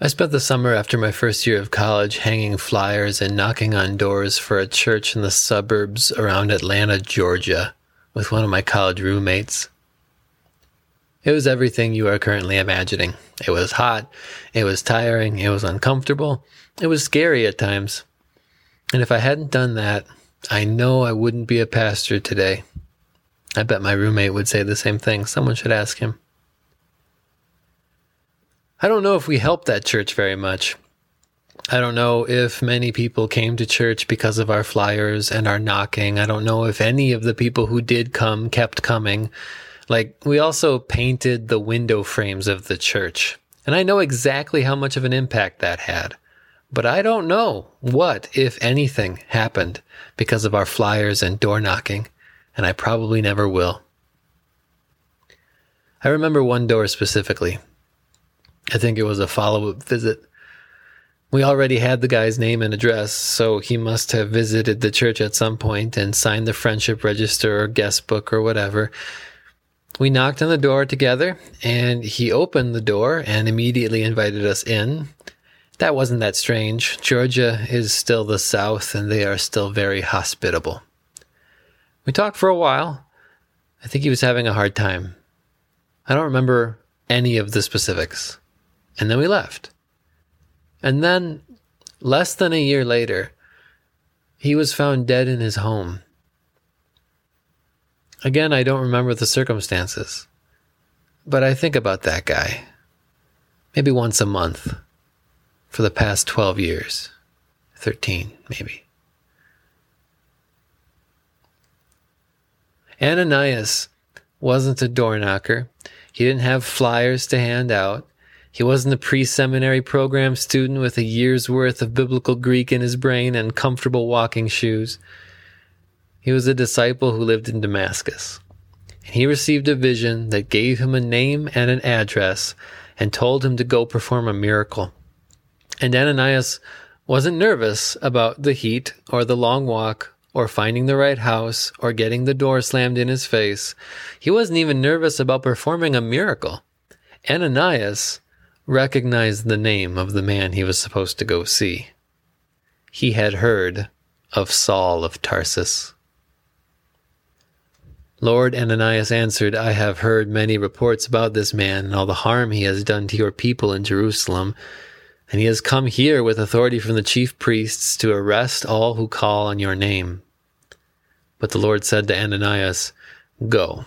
I spent the summer after my first year of college hanging flyers and knocking on doors for a church in the suburbs around Atlanta, Georgia, with one of my college roommates. It was everything you are currently imagining. It was hot, it was tiring, it was uncomfortable, it was scary at times. And if I hadn't done that, I know I wouldn't be a pastor today. I bet my roommate would say the same thing. Someone should ask him. I don't know if we helped that church very much. I don't know if many people came to church because of our flyers and our knocking. I don't know if any of the people who did come kept coming. Like, we also painted the window frames of the church. And I know exactly how much of an impact that had. But I don't know what, if anything, happened because of our flyers and door knocking. And I probably never will. I remember one door specifically. I think it was a follow up visit. We already had the guy's name and address, so he must have visited the church at some point and signed the friendship register or guest book or whatever. We knocked on the door together, and he opened the door and immediately invited us in. That wasn't that strange. Georgia is still the South, and they are still very hospitable. We talked for a while. I think he was having a hard time. I don't remember any of the specifics. And then we left. And then, less than a year later, he was found dead in his home. Again, I don't remember the circumstances, but I think about that guy maybe once a month for the past 12 years, 13 maybe. Ananias wasn't a door knocker. He didn't have flyers to hand out. He wasn't a pre seminary program student with a year's worth of biblical Greek in his brain and comfortable walking shoes. He was a disciple who lived in Damascus. And he received a vision that gave him a name and an address and told him to go perform a miracle. And Ananias wasn't nervous about the heat or the long walk or finding the right house or getting the door slammed in his face. He wasn't even nervous about performing a miracle. Ananias recognized the name of the man he was supposed to go see. He had heard of Saul of Tarsus. Lord Ananias answered, I have heard many reports about this man and all the harm he has done to your people in Jerusalem. And he has come here with authority from the chief priests to arrest all who call on your name. But the Lord said to Ananias, Go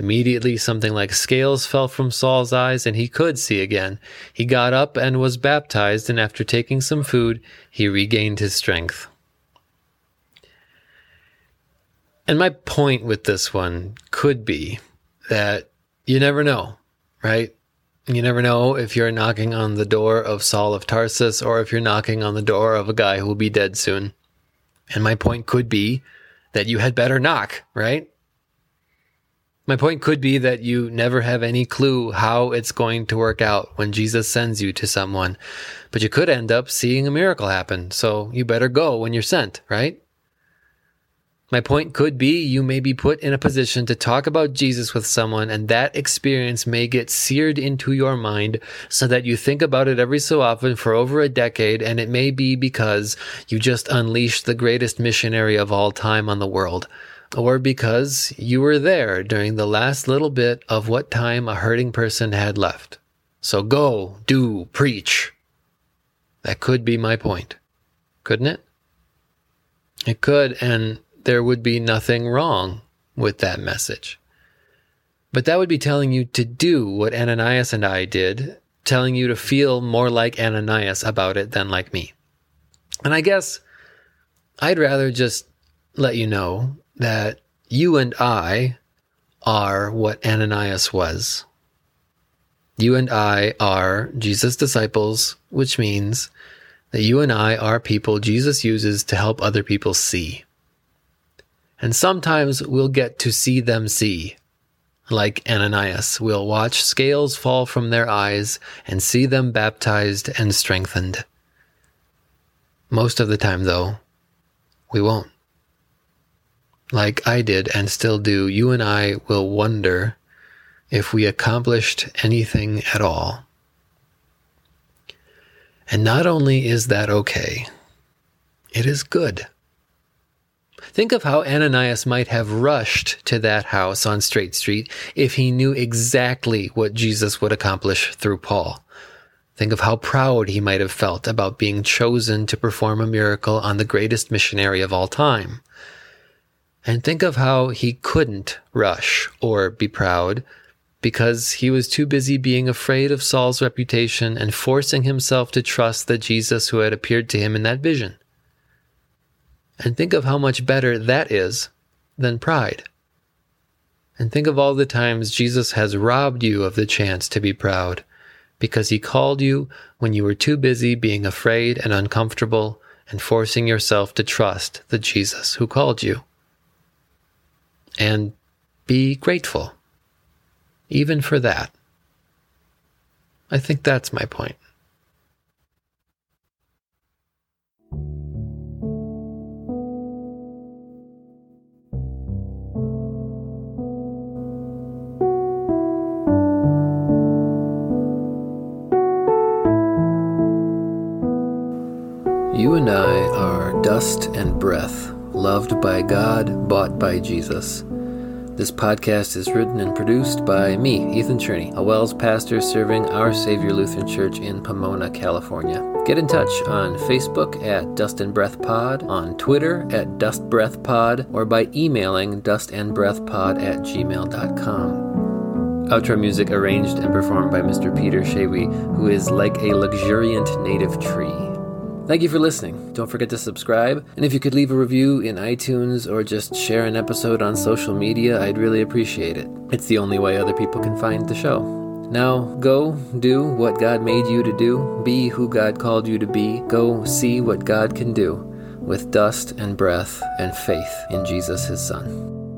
Immediately, something like scales fell from Saul's eyes, and he could see again. He got up and was baptized, and after taking some food, he regained his strength. And my point with this one could be that you never know, right? You never know if you're knocking on the door of Saul of Tarsus or if you're knocking on the door of a guy who will be dead soon. And my point could be that you had better knock, right? My point could be that you never have any clue how it's going to work out when Jesus sends you to someone, but you could end up seeing a miracle happen. So you better go when you're sent, right? My point could be you may be put in a position to talk about Jesus with someone, and that experience may get seared into your mind so that you think about it every so often for over a decade, and it may be because you just unleashed the greatest missionary of all time on the world or because you were there during the last little bit of what time a hurting person had left. So go, do, preach. That could be my point, couldn't it? It could, and there would be nothing wrong with that message. But that would be telling you to do what Ananias and I did, telling you to feel more like Ananias about it than like me. And I guess I'd rather just let you know that you and I are what Ananias was. You and I are Jesus' disciples, which means that you and I are people Jesus uses to help other people see. And sometimes we'll get to see them see. Like Ananias, we'll watch scales fall from their eyes and see them baptized and strengthened. Most of the time, though, we won't. Like I did and still do, you and I will wonder if we accomplished anything at all. And not only is that okay, it is good. Think of how Ananias might have rushed to that house on Straight Street if he knew exactly what Jesus would accomplish through Paul. Think of how proud he might have felt about being chosen to perform a miracle on the greatest missionary of all time. And think of how he couldn't rush or be proud because he was too busy being afraid of Saul's reputation and forcing himself to trust the Jesus who had appeared to him in that vision. And think of how much better that is than pride. And think of all the times Jesus has robbed you of the chance to be proud because he called you when you were too busy being afraid and uncomfortable and forcing yourself to trust the Jesus who called you. And be grateful even for that. I think that's my point. You and I are dust and breath, loved by God, bought by Jesus. This podcast is written and produced by me, Ethan Cherney, a WELS pastor serving Our Savior Lutheran Church in Pomona, California. Get in touch on Facebook at Dust and Breath Pod, on Twitter at Dust Breath Pod, or by emailing dustandbreathpod at gmail.com. Outro music arranged and performed by Mr. Peter Shawy, who is like a luxuriant native tree. Thank you for listening. Don't forget to subscribe. And if you could leave a review in iTunes or just share an episode on social media, I'd really appreciate it. It's the only way other people can find the show. Now, go do what God made you to do, be who God called you to be, go see what God can do with dust and breath and faith in Jesus, his Son.